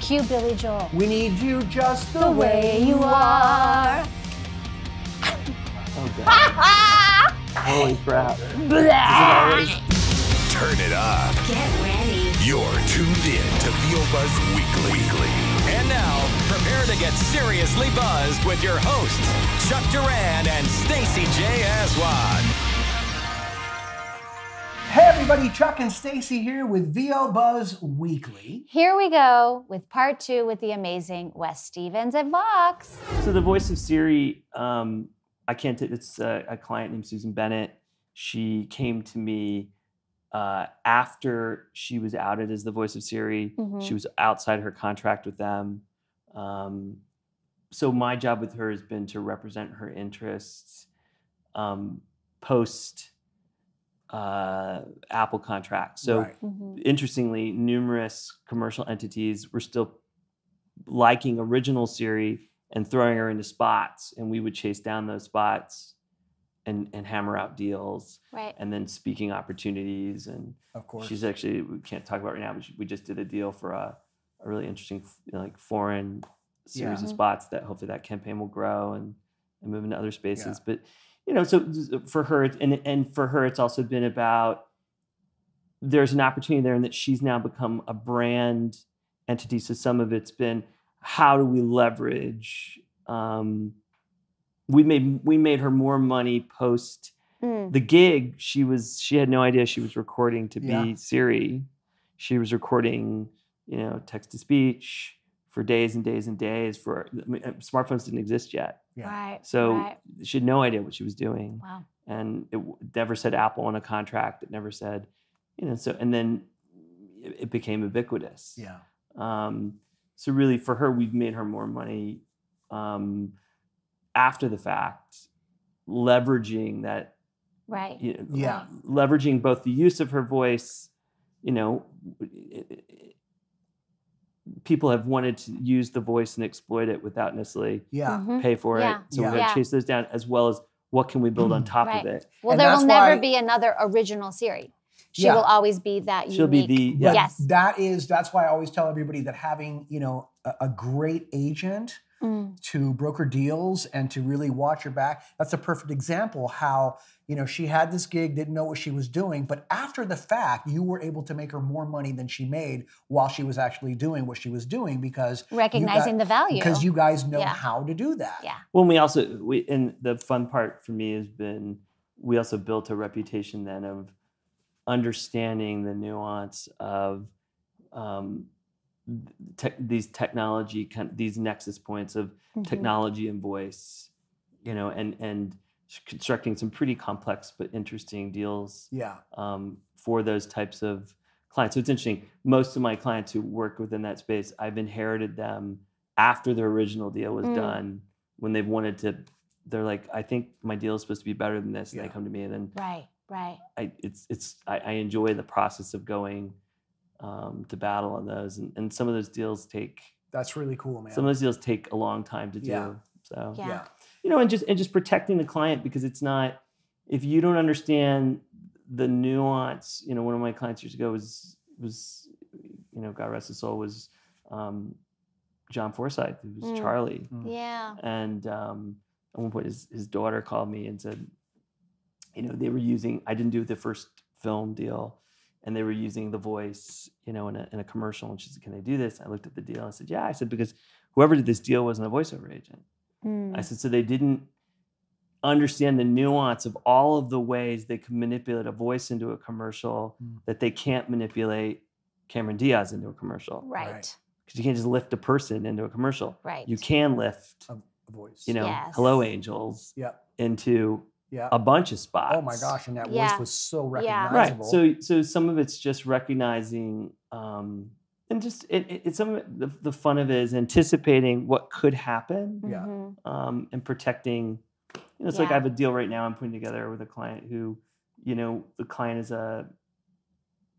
Cue Billy Joel. We need you just the, The way you are. Oh, God. Holy crap. Turn it up. Get ready. You're tuned in to VO Buzz Weekly. Weekly. And now, prepare to get seriously buzzed with your hosts, Chuck Duran and Stacy J. Aswad. Hey everybody, Chuck and Stacy here with VO Buzz Weekly. Here we go with part two with the amazing Wes Stevens at Vox. So the voice of Siri, um, I can't. T- it's a, a client named Susan Bennett. She came to me uh, after she was outed as the voice of Siri. Mhm. She was outside her contract with them. Um, so my job with her has been to represent her interests um, post uh, Apple contract. So Right. Mhm. interestingly, numerous commercial entities were still liking original Siri and throwing her into spots, and we would chase down those spots and and hammer out deals, Right. and then speaking opportunities. And Of course. she's actually we can't talk about it right now, but she, we just did a deal for a, a really interesting you know, like foreign series Yeah. of spots that hopefully that campaign will grow and and move into other spaces. But you know, so for her, and and for her, it's also been about there's an opportunity there, and that she's now become a brand entity. So some of it's been how do we leverage. Um, we made we made her more money post Mm. the gig. She was she had no idea she was recording to be Yeah. Siri. She was recording, you know, text to speech for days and days and days. For I mean, uh, smartphones didn't exist yet, Yeah. Right. so right. she had no idea what she was doing Wow. and it never said Apple on a contract. It never said, you know. So and then it, it became ubiquitous. Yeah. Um, so really, for her, we've made her more money um, after the fact, leveraging that. Right. You know, Yeah. leveraging both the use of her voice. You know, it- it- people have wanted to use the voice and exploit it without necessarily Yeah. Mhm. pay for Yeah. it. So Yeah. we're going to Yeah. chase those down as well as what can we build on top Right. of it. Well, And there will never why- be another original Siri. She Yeah. will always be that She'll be the- yeah. Yes. That is that's why I always tell everybody that having, you know, a, a great agent Mm. to broker deals and to really watch your back. That's a perfect example how, you know, she had this gig, didn't know what she was doing, but after the fact, you were able to make her more money than she made while she was actually doing what she was doing because Recognizing got- the value. Because you guys know Yeah. how to do that. Yeah. Well, we also we and the fun part for me has been we also built a reputation then of understanding the nuance of um, te- these technology kind these nexus points of Mhm. technology and voice, you know, and and constructing some pretty complex but interesting deals Yeah. um, for those types of clients. So it's interesting. Most of my clients who work within that space, I've inherited them after the original deal was Mm. done. When they've wanted to, they're like, I think my deal is supposed to be better than this. And Yeah. they come to me, and then Right. Right. I, it's it's I, I enjoy the process of going um, to battle on those. And, and some of those deals take That's really cool, man. some of those deals take a long time to do. Yeah. So Yeah. yeah. you know, and just and just protecting the client because it's not if you don't understand the nuance. You know, one of my clients years ago was was you know, God rest his soul, was um, John Forsythe, who was Mm. Charlie, Yeah. and um, at one point his his daughter called me and said, you know, they were using I didn't do the first film deal. And they were using the voice, you know, in a, in a commercial. And she said, "Can they do this?" I looked at the deal. I said, "Yeah." I said, "Because whoever did this deal wasn't a voiceover agent." Mm. I said, so they didn't understand the nuance of all of the ways they could manipulate a voice into a commercial Mm. that they can't manipulate Cameron Diaz into a commercial. Right. Right. Because you can't just lift a person into a commercial. Right. You can lift, A voice. you know, Yes. Hello Angels Yeah. into Yeah. a bunch of spots. Oh my gosh, and that Yeah. voice was so Yeah. recognizable. Right. So so some of it's just recognizing um and just it, it, it's some of it, the, the fun of it is anticipating what could happen Yeah. Mhm. um, and protecting. You know, it's like I have a deal right now I'm putting together with a client who, you know, the client is a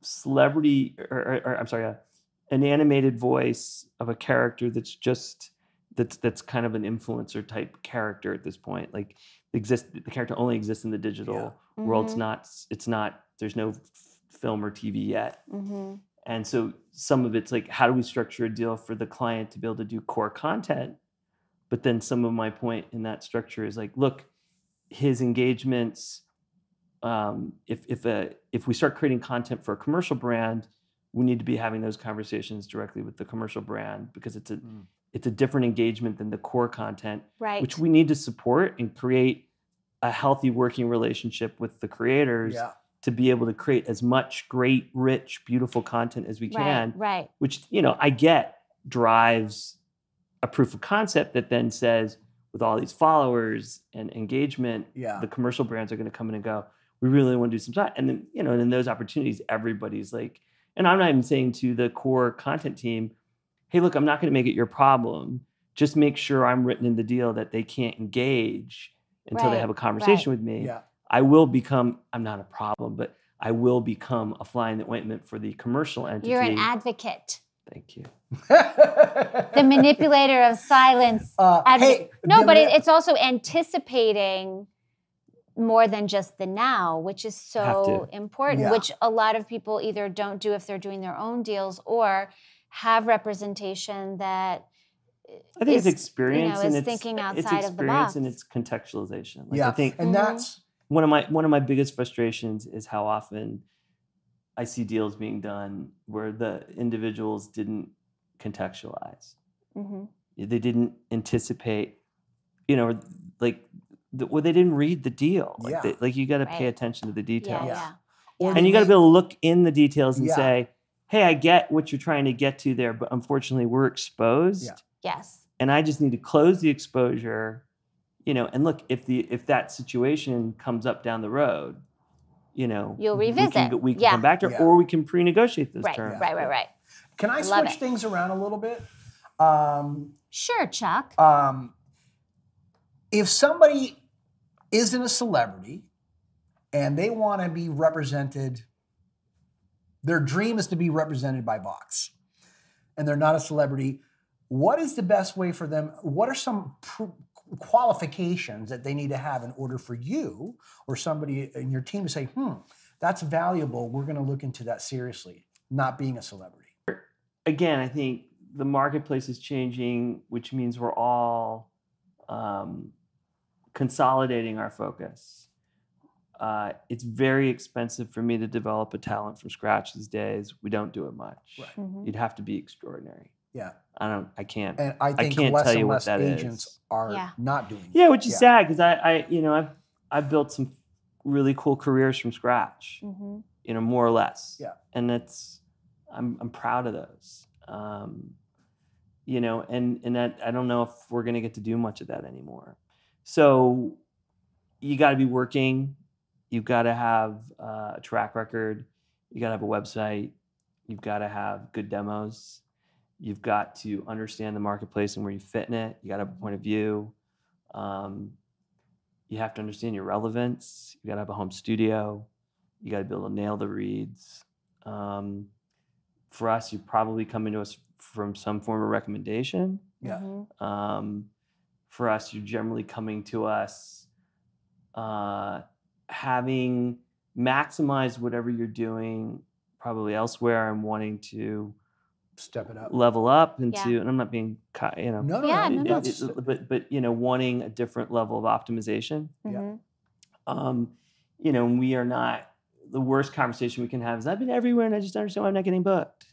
celebrity, or, or, or I'm sorry, a, an animated voice of a character that's just that's that's kind of an influencer type character at this point. Like exist, the character only exists in the digital world. It's Mhm. not. It's not. There's no f- film or TV yet. Mhm. And so some of it's like, how do we structure a deal for the client to be able to do core content? But then some of my point in that structure is like, look, his engagements, um, if if a if we start creating content for a commercial brand, we need to be having those conversations directly with the commercial brand because it's a Mm. It's a different engagement than the core content, Right. which we need to support and create a healthy working relationship with the creators Yeah. to be able to create as much great, rich, beautiful content as we can, right. Right. which you know I get drives a proof of concept that then says with all these followers and engagement, Yeah. the commercial brands are going to come in and go, we really want to do some stuff. And then, you know, and in those opportunities, everybody's like, and I'm not even saying to the core content team, hey, look, I'm not going to make it your problem. Just make sure I'm written in the deal that they can't engage until they have a conversation with me. Yeah. I will become, I'm not a problem, but I will become a fly in the ointment for the commercial entity. You're an advocate. Thank you. The manipulator of silence. Uh, Advo- hey, no, but it, it's also anticipating more than just the now, which is so important, Yeah. which a lot of people either don't do if they're doing their own deals or have representation that I think is, it's experience is and it's thinking it's outside of the experience and it's contextualization. Like yeah, I think and that's one of my one of my biggest frustrations is how often I see deals being done where the individuals didn't contextualize. Mhm. They didn't anticipate, you know, like the, well, they didn't read the deal. Like, Yeah. they- like you got to pay attention to the details, yeah. Or Yeah. and you got to be able to look in the details and Yeah. say, "Hey, I get what you're trying to get to there, but unfortunately, we're exposed." Yeah. Yes. and I just need to close the exposure, you know. And look, if the if that situation comes up down the road, you know, You'll we revisit. can, we can Yeah. come back to, it, Yeah. or we can pre-negotiate this Right, terms. right, right, right. Can I Love switch it. things around a little bit? Um, Sure, Chuck. um, if somebody isn't a celebrity and they want to be represented, their dream is to be represented by Vox, and they're not a celebrity, what is the best way for them? What are some pr- qualifications that they need to have in order for you or somebody in your team to say, hmm, that's valuable. We're going to look into that seriously, not being a celebrity? Again, I think the marketplace is changing, which means we're all um, consolidating our focus. Uh, it's very expensive for me to develop a talent from scratch these days. We don't do it much. Right. Mhm. You'd have to be extraordinary. Yeah. I don't. I can't. And I think can't less tell you and what less that is. agents are Yeah. not doing Yeah, that. which is sad because I, I, you know, I've I've built some really cool careers from scratch. Mhm. You know, more or less. Yeah. And that's I'm I'm proud of those. Um, you know, and and that I don't know if we're gonna get to do much of that anymore. So you got to be working. You've got to have uh, a track record. You got to have a website. You've got to have good demos. You've got to understand the marketplace and where you fit in it. You got to have a point of view. Um, you have to understand your relevance. You got to have a home studio. You got to be able to nail the reads. Um, for us, you're probably come into us from some form of recommendation. Yeah. Mhm. Um, for us, you're generally coming to us uh, having maximized whatever you're doing probably elsewhere and wanting to Step it up. level up into, Yeah. and I'm not being, ki- you know, No, no, Yeah, no. no, it- no. it- it- but but you know, wanting a different level of optimization. Yeah. Mhm. Um, you know, we are not. The worst conversation we can have is, "I've been everywhere and I just don't understand why I'm not getting booked."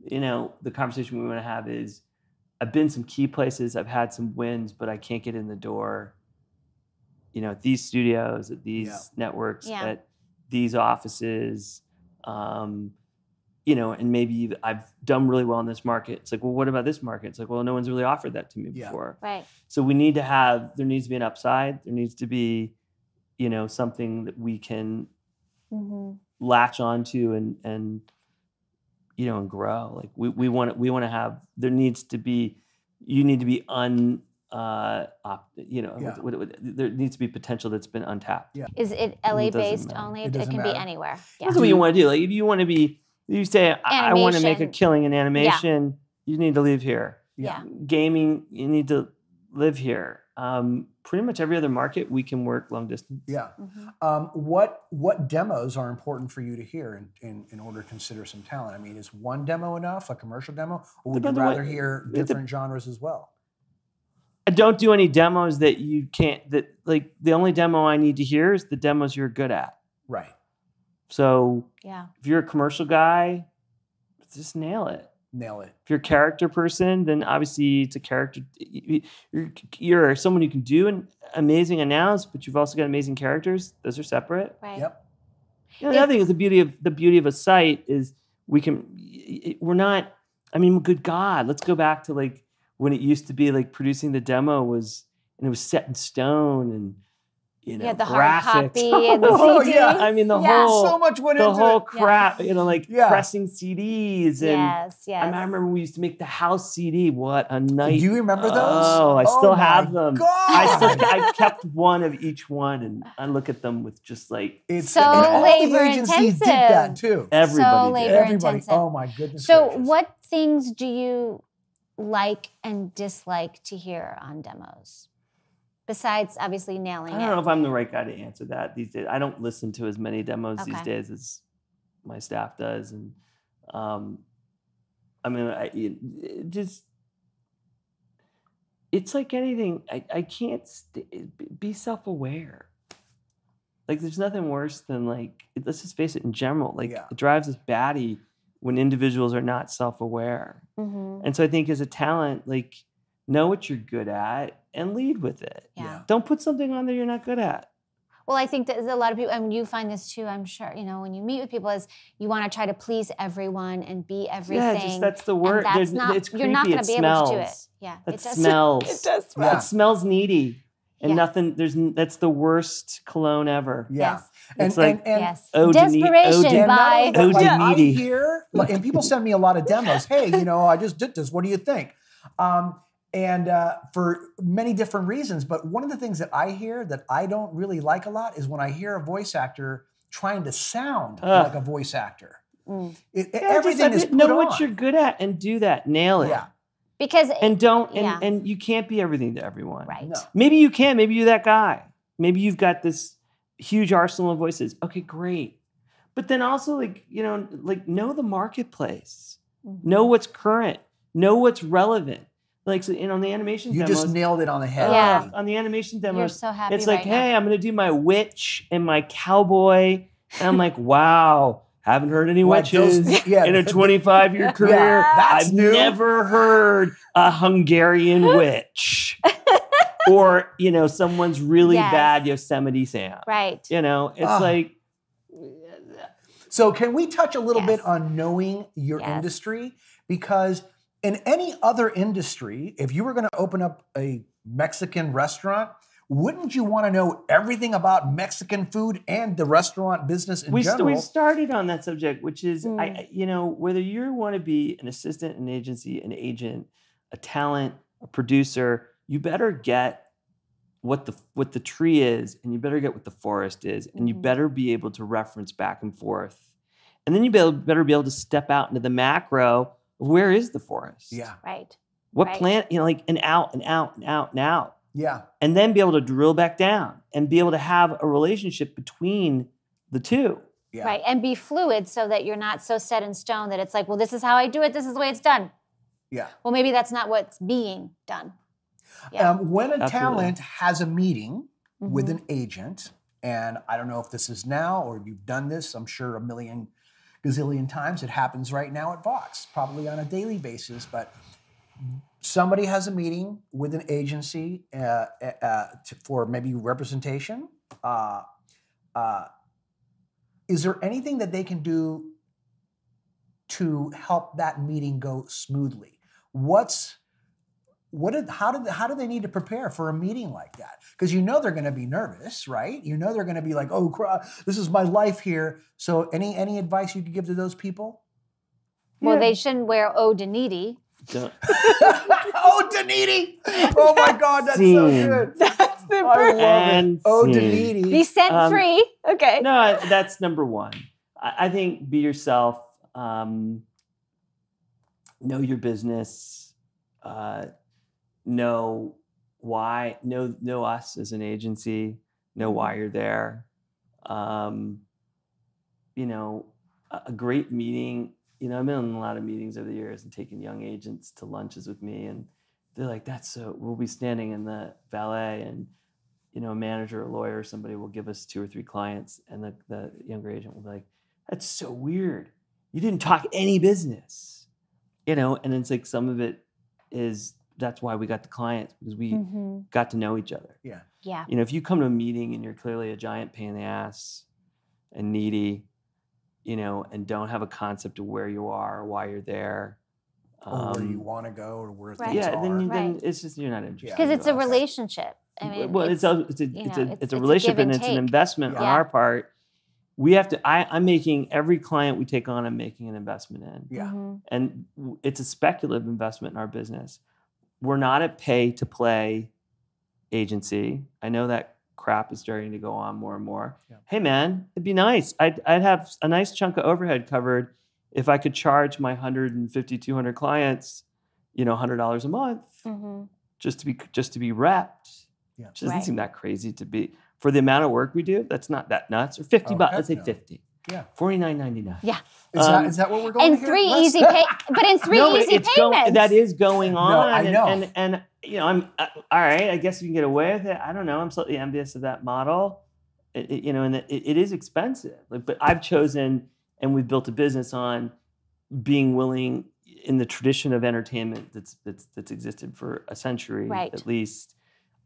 You know, the conversation we want to have is, "I've been some key places, I've had some wins, but I can't get in the door." You know, at these studios, at these Yeah. networks, Yeah. at these offices. Um, you know, and maybe I've done really well in this market. It's like, well, what about this market? It's like, well, no one's really offered that to me Yeah. before. Right. So we need to have there needs to be an upside. There needs to be, you know, something that we can Mhm. latch onto and and you know and grow. Like we we want to we want to have there needs to be you need to be un uh op, you know Yeah. what, what, what- there needs to be potential that's been untapped. Yeah. Is it LA doesn't based matter. only? It It, can matter. be anywhere. Yeah. That's what you want to do. Like if you want to be you say I, I want to make a killing in animation, you need to live here. Yeah. Gaming, you need to live here. Um, pretty much every other market we can work long distance. Yeah. Mhm. Um, what what demos are important for you to hear in, in, in order to consider some talent? I mean, is one demo enough, a commercial demo, or would you Depends on what- rather hear it dep- different genres as well? I don't do any demos that you can't. That like the only demo I need to hear is the demos you're good at. Right. So Yeah. if you're a commercial guy, just nail it. Nail it. If you're a character person, then obviously it's a character. you- You're you're someone who can do an amazing announce, but you've also got amazing characters. Those are separate. Right. Yep. You know, the other thing is the beauty of the beauty of a site is we can. We're not. I mean, good God, let's go back to like when it used to be like producing the demo was and it was set in stone and you know Yeah, the hard copy and the Oh, yeah. I mean the Yeah. whole so much went the into whole it. Yeah. crap. You know, like Yeah. pressing CDs and. Yes, yes. I mean, I remember we used to make the house CD. What a night! Do you remember those? Oh, I oh still my have them. God. I still I kept one of each one, and I look at them with just like It's So and all the labor agencies did that intensive. too. everybody. did. labor Everybody. Oh intensive. Oh my goodness. So, gracious. what things do you like and dislike to hear on demos? Besides, obviously, nailing I don't know if I'm the right guy to answer that these days. I don't listen to as many demos these days as my staff does, and um, I mean, I it, it just it's like anything. I I can't st- be self aware. Like, there's nothing worse than like let's just face it. In general, like Yeah. it drives us batty when individuals are not self aware. Mhm. And so I think as a talent, like know what you're good at and lead with it. Yeah. Yeah. Don't put something on there you're not good at. Well, I think that a lot of people, I mean, you find this too, I'm sure, you know, when you meet with people, is you want to try to please everyone and be everything. Yeah, just that's the word. that's There's- not, it's creepy. you're not going it to be smells. able to do it. Yeah. That it does. smells. It does smell. It smells needy. And Yeah. nothing there's that's the worst cologne ever. Yeah. Yes. And, It's like- and, and, yes. Oh, Denise- oh, Desperation Den- by. only that, like, Oh, I hear, like, and people send me a lot of demos. Hey, you know, I just did this. What do you think? Um, and uh, for many different reasons, but one of the things that I hear that I don't really like a lot is when I hear a voice actor trying to sound Ugh. like a voice actor. Mm. It, Yeah, everything just is know put what you're good at and do that. Nail it. Yeah. Because, And don't and, Yeah. and you can't be everything to everyone. right. No. Maybe you can. Maybe you're that guy. Maybe you've got this huge arsenal of voices. Okay, great. But then also, like, you know, like know the marketplace, Mhm. know what's current, know what's relevant. Like, so, you know, on the animation You demos, just nailed it on the head. Yeah. on the animation demo, You're so happy it's like, right hey, now. I'm going to do my witch and my cowboy. And I'm like, wow, haven't heard any Like those- witches yeah. in a 25 year career. that's I've new. never heard a Hungarian witch or, you know, someone's really Yes. bad Yosemite Sam. Right. You know, it's Ah. like, So, can we touch a little bit on knowing your Yes. industry? Because in any other industry, if you were going to open up a Mexican restaurant, wouldn't you want to know everything about Mexican food and the restaurant business in we, st- general? we started on that subject, which is, Mm. I- you know, whether you want to be an assistant, an agency, an agent, a talent, a producer, you better get what the what the tree is, and you better get what the forest is, and you Mhm. better be able to reference back and forth, and then you better be able to step out into the macro. of Where is the forest? yeah, Right. What Right. plant? You know, like and out and out and out and out yeah, and then be able to drill back down and be able to have a relationship between the two. yeah. Right. And be fluid so that you're not so set in stone that it's like, well, this is how I do it. This is the way it's done. Yeah. Well, maybe that's not what's being done. Yeah. Um, when a Absolutely. talent has a meeting with Mhm. an agent, and I don't know if this is now or you've done this, I'm sure a million gazillion times. It happens right now at Vox, probably on a daily basis, but somebody has a meeting with an agency uh, uh, uh, to, for maybe representation. Uh, uh, is there anything that they can do to help that meeting go smoothly? What's what did how did how do they need to prepare for a meeting like that? Because you know they're going to be nervous, right? You know they're going to be like, "Oh, cra- this is my life here." So, any any advice you could give to those people? Well, Yeah. they shouldn't wear eau de oh, Daniti! Oh my God, that's so good. That's the I love And it. Oh. Daniti. Be scent Um, free. Okay. no, that's number one. I, I think be yourself. Um, know your business. Uh, know why know know us as an agency, know why you're there. Um, you know, a, a great meeting. You know, I've been in a lot of meetings over the years and taking young agents to lunches with me, and they're like, "That's so." We'll be standing in the valet, and you know, a manager, a lawyer, or somebody will give us two or three clients, and the the younger agent will be like, "That's so weird. You didn't talk any business." You know, and it's like some of it is that's why we got the clients because we Mhm. got to know each other. Yeah. Yeah. You know, if you come to a meeting and you're clearly a giant pain in the ass and needy, you know, and don't have a concept of where you are or why you're there, or where you um, want to go or where Right. things yeah, are. then, you, then Right. it's just you're not interested. Because it's a relationship. I mean, well, it's, a it's a you it's know, a it's- it's it's a a relationship and, and it's an take. investment on Yeah. our part. We have to. I, I'm making every client we take on. I'm making an investment in Yeah. Mhm. and it's a speculative investment in our business. We're not a pay to play agency. I know that crap is starting to go on more and more. Yeah. Hey man, it'd be nice. I'd, I'd have a nice chunk of overhead covered if I could charge my 150, 200 clients, you know, $100 a month Mhm. just to be just to be wrapped. Yeah. Which doesn't Right. seem that crazy to be for the amount of work we do. That's not that nuts. Or 50 Oh, bucks. Let's say no. 50. Yeah. 49.99. Yeah. Is, Um, that, is that what we're going And here? three Let's- easy pay, but in three no, easy it's payments. Going, that is going on. No, I and- know. And, and, you know, I'm uh, all right. I guess you can get away with it. I don't know. I'm slightly envious of that model. It, it- you know, and it, it is expensive. Like, but I've chosen, and we've built a business on being willing in the tradition of entertainment that's that's that's existed for a century Right. at least.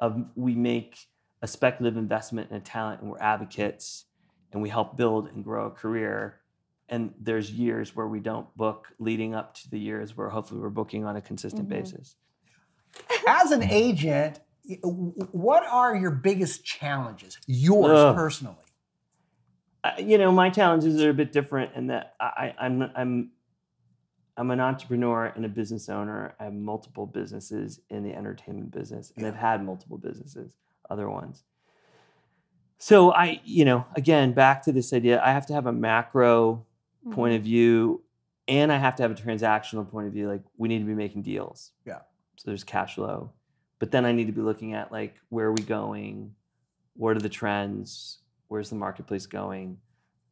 Of we make a speculative investment in a talent, and we're advocates, and we help build and grow a career and there's years where we don't book leading up to the years where hopefully we're booking on a consistent Mhm. basis As an agent, what are your biggest challenges? Yours Ugh. personally. I- you know my challenges are a bit different in that I, I- i'm i'm i'm an entrepreneur and a business owner i have multiple businesses in the entertainment business and i've had multiple businesses other ones so i you know again back to this idea i have to have a macro point Mm-hmm. of view and i have to have a transactional point of view like we need to be making deals. Yeah. so there's cash flow. But then i need to be looking at like where are we going? What are the trends? Where's the marketplace going?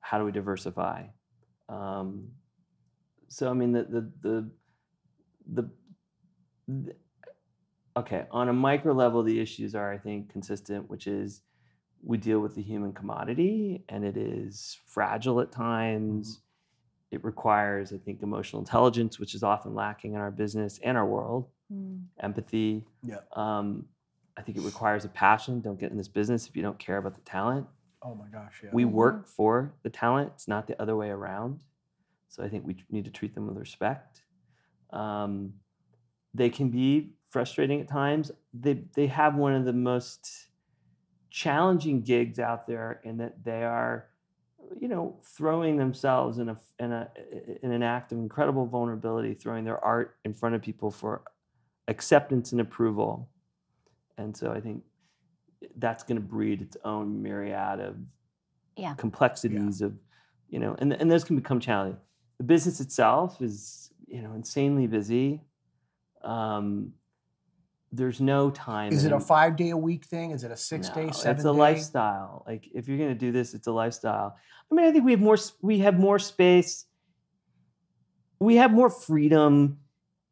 How do we diversify? Um, so i mean the the the, the the okay on a micro level the issues are i think consistent which is we deal with the human commodity and it is fragile at times. It requires i think emotional intelligence which is often lacking in our business and our world. Mm. empathy Yeah. um, i think it requires a passion. Don't get in this business if you don't care about the talent. Oh my gosh, yeah. we Mhm. work for the talent. It's not the other way around. So i think we need to treat them with respect. Um, they can be frustrating at times. They, they have one of the most challenging gigs out there in that they are you know throwing themselves in a f- in a in an act of incredible vulnerability throwing their art in front of people for acceptance and approval. And so i think that's going to breed its own myriad of Yeah. complexities of you know and, and those can become challenging. The business itself is you know insanely busy. Um there's no time Is it a five day a week thing? Is it a six no, day, seven it's a day? lifestyle like if you're going to do this it's a lifestyle i mean i think we have more we have more space we have more freedom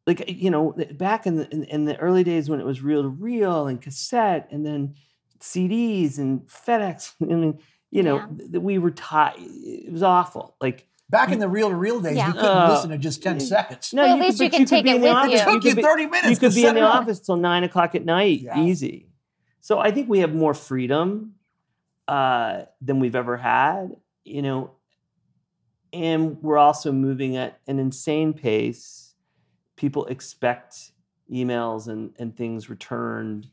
like you know back in the in, in the early days when it was reel to reel and cassette and then cds and fedex i mean you know Yeah. th- th- we were tied it was awful like Back in the reel to reel days, Yeah. you couldn't Uh, listen to just 10 seconds. no Well, at you least could, you can could take be it in the with office, you. It took you could 30 minutes. you could be in the up. office till nine o'clock at night, Yeah. easy. So I think we have more freedom uh, than we've ever had, you know, and we're also moving at an insane pace. People expect emails and and things returned,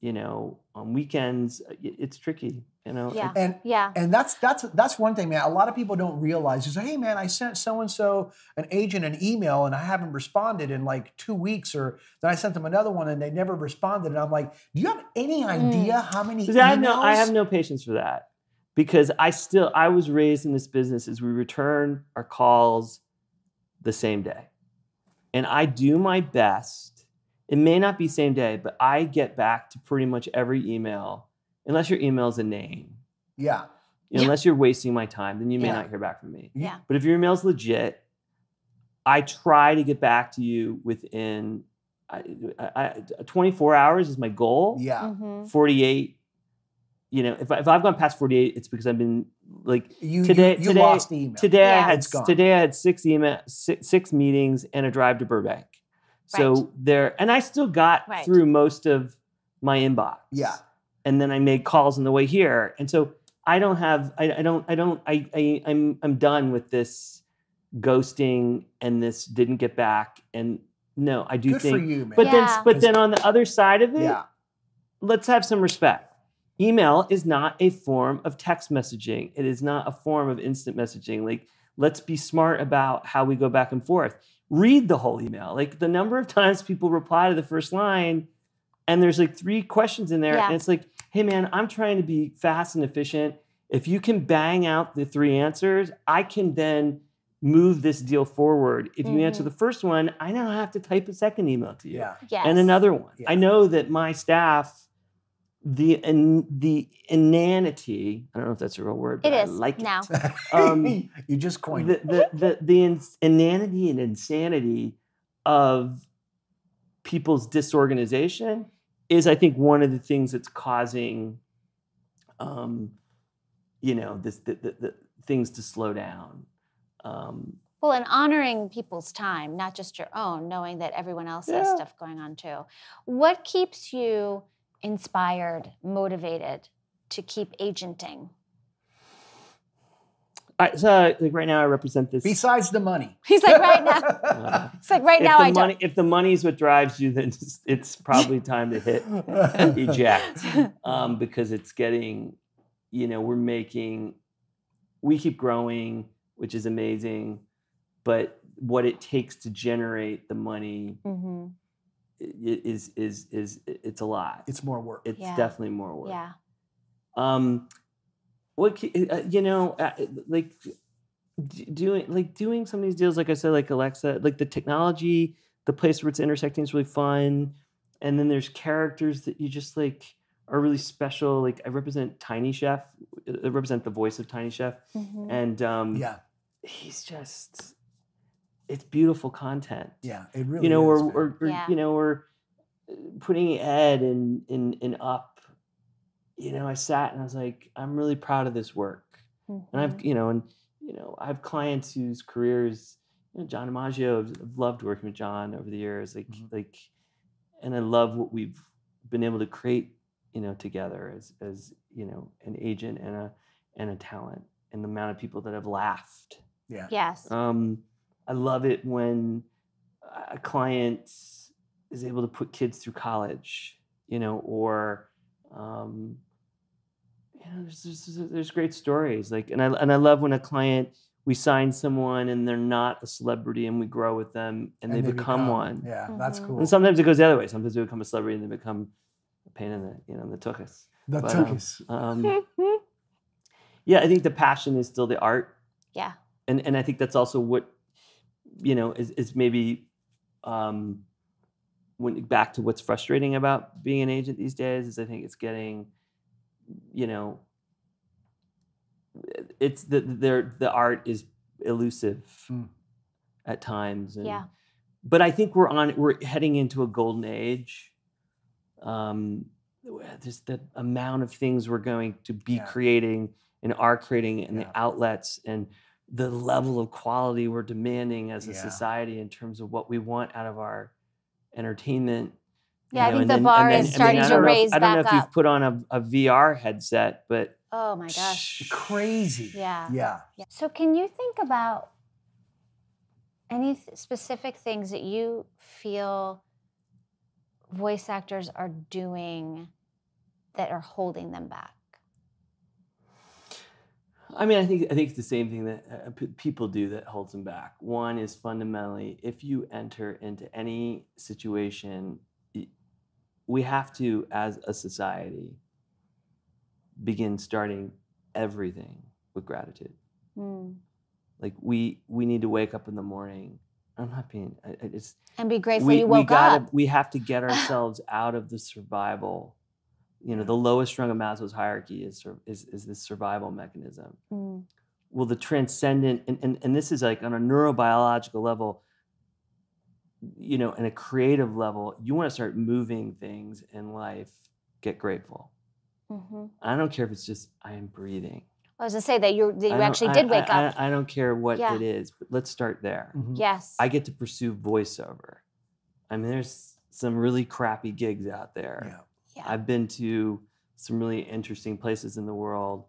you know, on weekends. Uh, it's tricky, you know. Yeah. And Yeah. And that's that's that's one thing, man. A lot of people don't realize is, hey, man, I sent so and so an agent an email and I haven't responded in like two weeks, or then I sent them another one and they never responded. And I'm like, do you have any idea mm. how many Because I have no, I have no patience for that. Because I still, I was raised in this business as we return our calls the same day, and I do my best It may not be same day, but I get back to pretty much every email, unless your email is a name. Yeah. You know, Unless you're wasting my time, then you may Yeah. not hear back from me. Yeah. But if your email's legit, I try to get back to you within I, I, I, 24 hours is my goal. Yeah. Mhm. 48. You know, if, I, if I've gone past 48, it's because I've been like You, Today- you, you today- lost the email. today. I had It's gone. today I had six email six, six meetings and a drive to Burbank. So Right. there, and I still got Right. through most of my inbox. Yeah. and then I made calls on the way here, and so I don't have, I, I don't, I don't, I, I, I'm, I'm done with this ghosting and this didn't get back, and no, I do Good think, for you, man. but then, but then on the other side of it, yeah. let's have some respect. Email is not a form of text messaging. It is not a form of instant messaging. Like, let's be smart about how we go back and forth. Read the whole email. Like the number of times people reply to the first line, and there's like three questions in there, Yeah. and it's like, hey man, I'm trying to be fast and efficient. If you can bang out the three answers, I can then move this deal forward. If you answer Mhm. the first one, I now have to type a second email to you Yeah. Yes. and another one. Yeah. I know that my staff, the in, the inanity, I don't know if that's a real word, but It I like now. it. Um, you just coined The the the, the ins- inanity and insanity of people's disorganization is, I think, one of the things that's causing, um, you know, this the, the, the things to slow down. Um, Well, and honoring people's time, not just your own, knowing that everyone else has stuff going on too. What keeps you inspired, motivated to keep agenting? I, so, like right now, I represent this. Besides the money. He's like, right now. Uh, It's like, right if now, the I money, if the money is what drives you, then it's, it's probably time to hit eject um, because it's getting, you know, we're making, we keep growing, which is amazing, but what it takes to generate the money don't. I- is is is it's a lot. It's more work. It's Yeah. definitely more work. Yeah. Um, what uh, you know, uh, like doing like doing some of these deals, like I said, like Alexa, like the technology, the place where it's intersecting is really fun, and then there's characters that you just like are really special. Like I represent Tiny Chef, I represent the voice of Tiny Chef, Mhm. and um, yeah. he's just it's beautiful content Yeah. It really you know, is, or, man. or, or Yeah. you know, or uh, putting Ed in in in up. You know, I sat and I was like, I'm really proud of this work, and I've Mhm. you know, and you know, I have clients whose careers, you know, John DiMaggio, I've, I've loved working with John over the years, like Mhm. like, and I love what we've been able to create, you know, together as as you know, an agent and a and a talent, and the amount of people that have laughed yeah. Yes. um, I love it when a client is able to put kids through college, you know, or um, you know, there's, there's there's great stories like, and I and I love when a client we sign someone and they're not a celebrity and we grow with them and, they, become, one. Yeah. That's Mhm. cool. And sometimes it goes the other way. Sometimes they become a celebrity and they become a pain in the you know in the tuchus. the but, um, Um, yeah, I think the passion is still the art yeah. and and I think that's also what you know is is maybe um when back to what's frustrating about being an agent these days is I think it's getting you know it's the their the art is elusive Mm. at times and Yeah. but I think we're on we're heading into a golden age um there's the amount of things we're going to be Yeah. creating and are creating and Yeah. the outlets and the level of quality we're demanding as a Yeah. society in terms of what we want out of our entertainment. you Yeah, I think the then- bar then- is I mean, starting I to don't know if- raise I don't know back if you've up. put on a, a VR headset, but Oh my gosh. Crazy. Yeah. Yeah. Yeah. So, can you think about any th- specific things that you feel voice actors are doing that are holding them back? I mean, I think I think it's the same thing that uh, p- people do that holds them back. One is fundamentally, if you enter into any situation, we have to, as a society, begin starting everything with gratitude. Mm. Like we we need to wake up in the morning I'm not being. I, I- it's And be grateful we, you we woke gotta up. we have to get ourselves out of the survival. You know, the lowest rung of Maslow's hierarchy is is is this survival mechanism. Mm, Well, the transcendent, and, and and this is like on a neurobiological level. You know, and a creative level, you want to start moving things in life. Get grateful. mhm. I don't care if it's just I am breathing. I was gonna say that you that you actually I- did wake I, up. I, I don't care what Yeah. it is, but let's start there. Mhm. yes. I get to pursue voiceover. I mean, there's some really crappy gigs out there. Yeah. Yeah. I've been to some really interesting places in the world,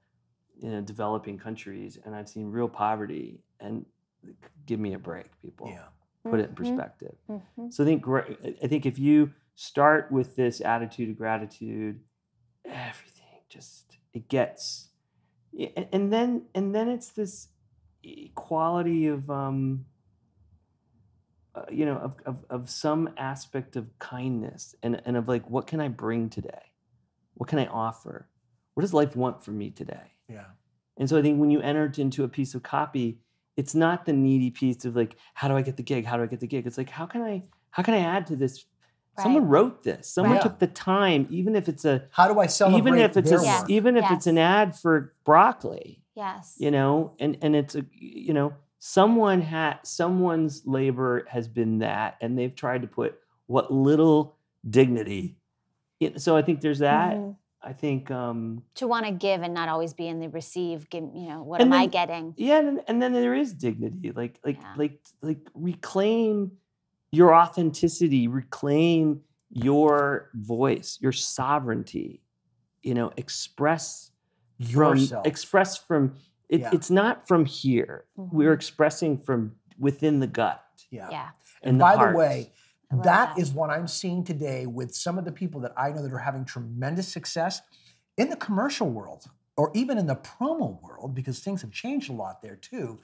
you know, developing countries, and I've seen real poverty. And give me a break, people. Yeah. Put it in Mhm, perspective. mhm. So I think gra- I think if you start with this attitude of gratitude, everything just it gets, yeah, and then and then it's this quality of um, uh, you know of, of of some aspect of kindness and and of like what can I bring today, what can I offer, what does life want from me today. Yeah. And so I think when you enter into a piece of copy, it's not the needy piece of like, how do I get the gig? How do I get the gig? It's like, how can I how can I add to this? Someone wrote this. Someone Right. took the time, even if it's a How do I celebrate even if it's a Yes. even if it's an ad for broccoli, Yes. you know, and and it's a you know, someone had someone's labor has been that, and they've tried to put what little dignity. So I think there's that. Mhm. I think um To want to give and not always be in the receive. Give you know what And am I getting? yeah and, and then there is dignity like like Yeah. like like reclaim your authenticity reclaim your voice your sovereignty you know express from Yourself. express from it, Yeah. it's not from here we're mm-hmm. expressing from within the gut yeah. Yeah. And the by the way, that that. is what I'm seeing today with some of the people that I know that are having tremendous success in the commercial world or even in the promo world, because things have changed a lot there too,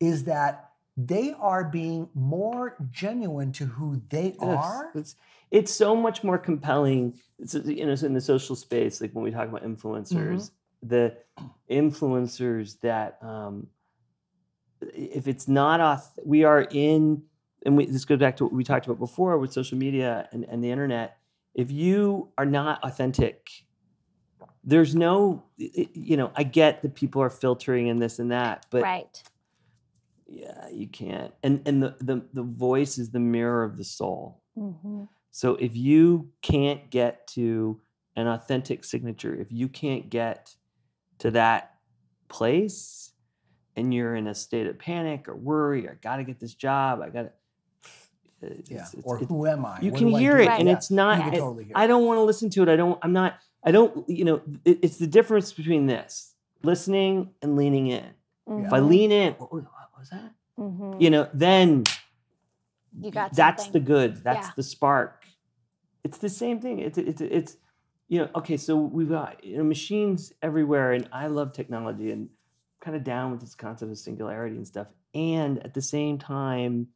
is that they are being more genuine to who they Yes, are. It's, it's so much more compelling. It's, you know, in the social space, like when we talk about influencers, mm-hmm. The influencers that, um, if it's not we are in, and we, this goes back to what we talked about before with social media and, and the internet. If you are not authentic, there's no, you know, I get that people are filtering and this and that, but right. yeah, you can't. And and the the the voice is the mirror of the soul. hmm So if you can't get to an authentic signature, if you can't get to that place and you're in a state of panic or worry, or got to get this job, I got to. Yeah. Or who am I? you What can do I hear do? it, and Yeah. it's not. You it- totally hear I don't want to listen to it. I don't. I'm not. I don't. You know, it- it's the difference between this listening and leaning in. If I lean in, what, what was that? Mhm. You know, then You got that's the something. good that's Yeah. the spark it's the same thing it's it's it's you know okay so we've got you know, machines everywhere and i love technology and kind of down with this concept of singularity and stuff and at the same time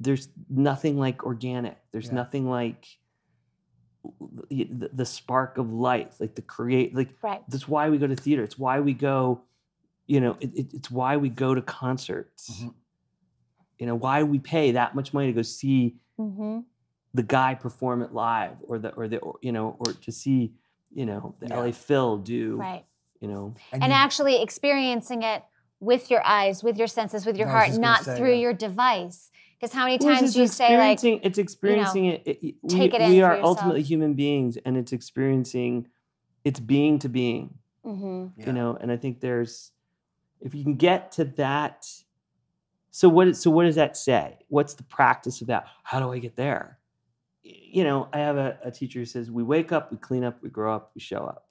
there's nothing like organic there's Yeah. nothing like the, the, the spark of life like the create like right. that's why we go to theater it's why we go you know it, it- it's why we go to concerts Mhm. you know why we pay that much money to go see hmm the guy perform it live or the or the or, you know or to see you know the Yeah. LA Phil do Right. you know And you- actually experiencing it with your eyes, with your senses, with your I heart, not say, through yeah. your device. Because how many Well, times just do you say like, experiencing it's experiencing it, it- it- we, take it in we are yourself. ultimately human beings and it's experiencing it's being to being hmm Yeah. you know and i think there's if you can get to that so what is- so what does that say what's the practice of that how do i get there Y- you know i have a, a teacher who says we wake up we clean up we grow up we show up.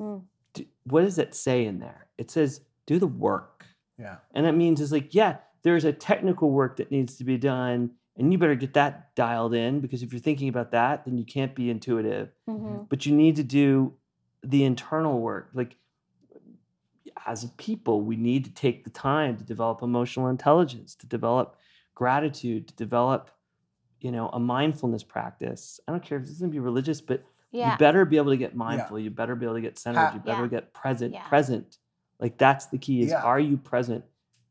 Mm. Do- what does that say in there? It says do the work. Yeah. and that means it's like yeah there's a technical work that needs to be done and you better get that dialed in because if you're thinking about that then you can't be intuitive. Hmm but you need to do the internal work. Like as a people we need to take the time to develop emotional intelligence to develop gratitude to develop you know a mindfulness practice i don't care if it's going to be religious but Yeah. you better be able to get mindful you better be able to get centered Ha- you better Yeah. get present Yeah. present like that's the key is Yeah. are you present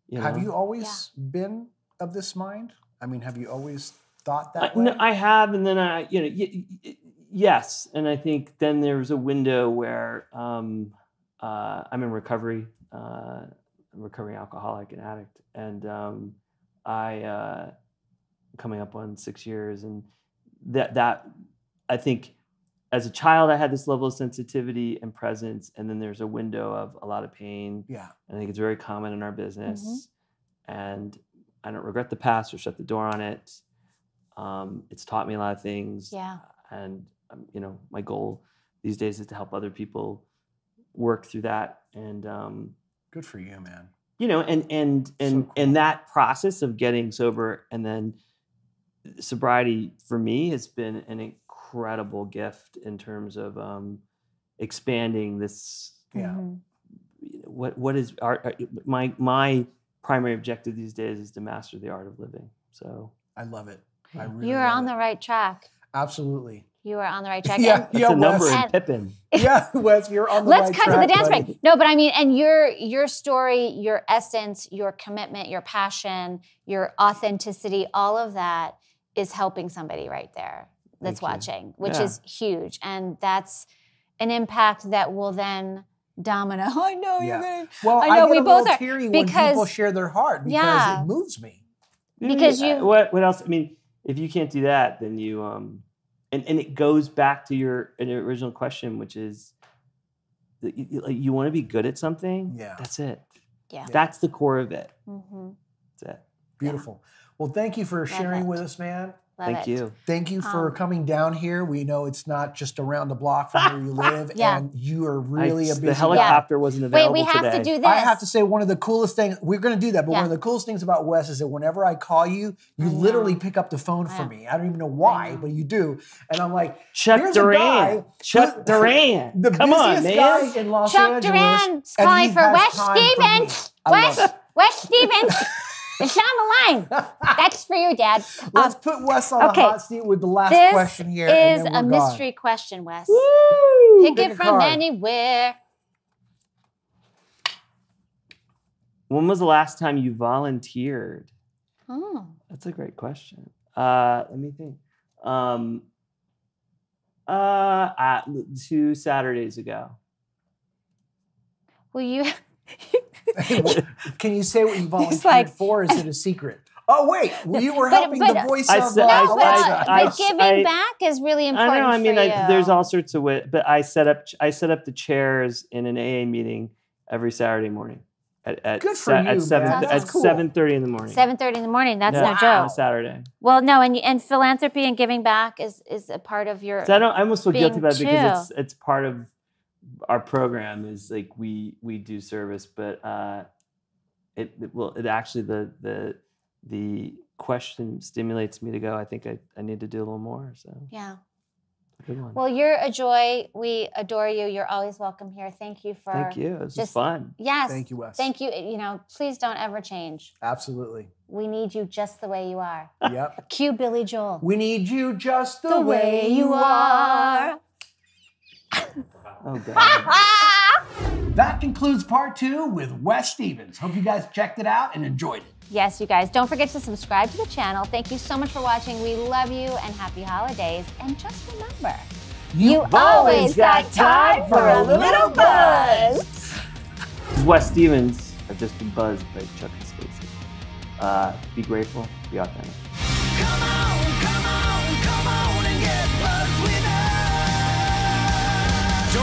you know? Have you always been of this mind? I mean, have you always thought I, that way? no, I have, and then I, you know, y- y- yes, and I think then there was a window where um, uh, I'm in recovery, uh, I'm a recovering alcoholic and addict, and um, I uh, coming up on six years, and that that I think as a child I had this level of sensitivity and presence, and then there's a window of a lot of pain. yeah. I think it's very common in our business, and I don't regret the past or shut the door on it. Um, it's taught me a lot of things, Yeah. and um, you know, my goal these days is to help other people work through that, and um, Good for you, man. you know, and and and cool. and that process of getting sober and then sobriety for me has been an incredible gift in terms of um, expanding this Yeah. Mhm. what what is art uh, my my primary objective these days is to master the art of living so I love it. I really You are on it. the right track. Absolutely. You are on the right track. Yeah. And that's a number Wes. in And- pippin Yeah, Wes, you're on the let's right cut to the dance buddy. break. No, but I mean, and your your story, your essence, your commitment, your passion, your authenticity, all of that is helping somebody right there that's Thank you. watching, which Yeah. is huge. And that's an impact that will then domino. I know Yeah. you're gonna Well, I I, know, get we a both little are, teary when people share their heart because Yeah. it moves me. Because Yeah, you- what what else i mean if you can't do that then you um and and it goes back to your an original question which is that you, you want to be good at something Yeah. that's it Yeah. that's the core of it Mhm. that's it Beautiful. Well, thank you for sharing it. with us, man. Love thank it. you Thank you for Um, coming down here. We know it's not just around the block from where you live, Yeah. and you are really a busy the guy. helicopter wasn't available. Wait, available we have today. to do this. I have to say one of the coolest things we're going to do that, but one of the coolest things about Wes is that whenever I call you, you I literally know. pick up the phone for me. I don't even know why, know. but you do, and I'm like, Chuck Here's a guy Duran. Chuck who- Duran. the Come on, busiest man. guy in Los Chuck Angeles. Duran's and calling for Wes time for me. Stevens. Wes. Wes Stevens. It's on the line. That's for you, Dad. Um, Let's put Wes on okay. the hot seat with the last this question here. is and then a gone. mystery question, Wes. Woo! Pick Pick it from card. anywhere. When was the last time you volunteered? Oh, That's a great question. Uh, let me think. Um, uh, at, two Saturdays ago. well, you. Can you say what you volunteered like- for? Is it a secret? Oh wait, well, you were But- helping but- the voice I of said- uh, I- no, but, Alexa. I- but giving I- back is really important. I know. I mean, I, there's all sorts of ways. but I set up. I set up the chairs in an AA meeting every Saturday morning at at, Good for se- you, at seven man. at cool. seven thirty in the morning. Seven thirty in the morning. That's Yeah, no joke. a Saturday. Well, no, and and philanthropy and giving back is is a part of your. So I don't. I almost feel guilty being about it because it's it's part of our program. Is like we we do service, but uh, it, it well it actually the the the question stimulates me to go. I think I, I need to do a little more. So yeah. good one. Well, you're a joy. We adore you. You're always welcome here. Thank you for. Thank you. It was just- just fun. Yes. Thank you, Wes. Thank you. You know, please don't ever change. Absolutely. We need you just the way you are. Yep. Cue Billy Joel. We need you just the, the way you are. Oh god. That concludes part two with Wes Stevens. Hope you guys checked it out and enjoyed it. Yes, you guys, don't forget to subscribe to the channel. Thank you so much for watching. We love you and happy holidays. And just remember, you always got time for a little buzz. Wes Stevens. I've just been buzzed by Chuck and Stacey. Uh, be grateful. Be authentic.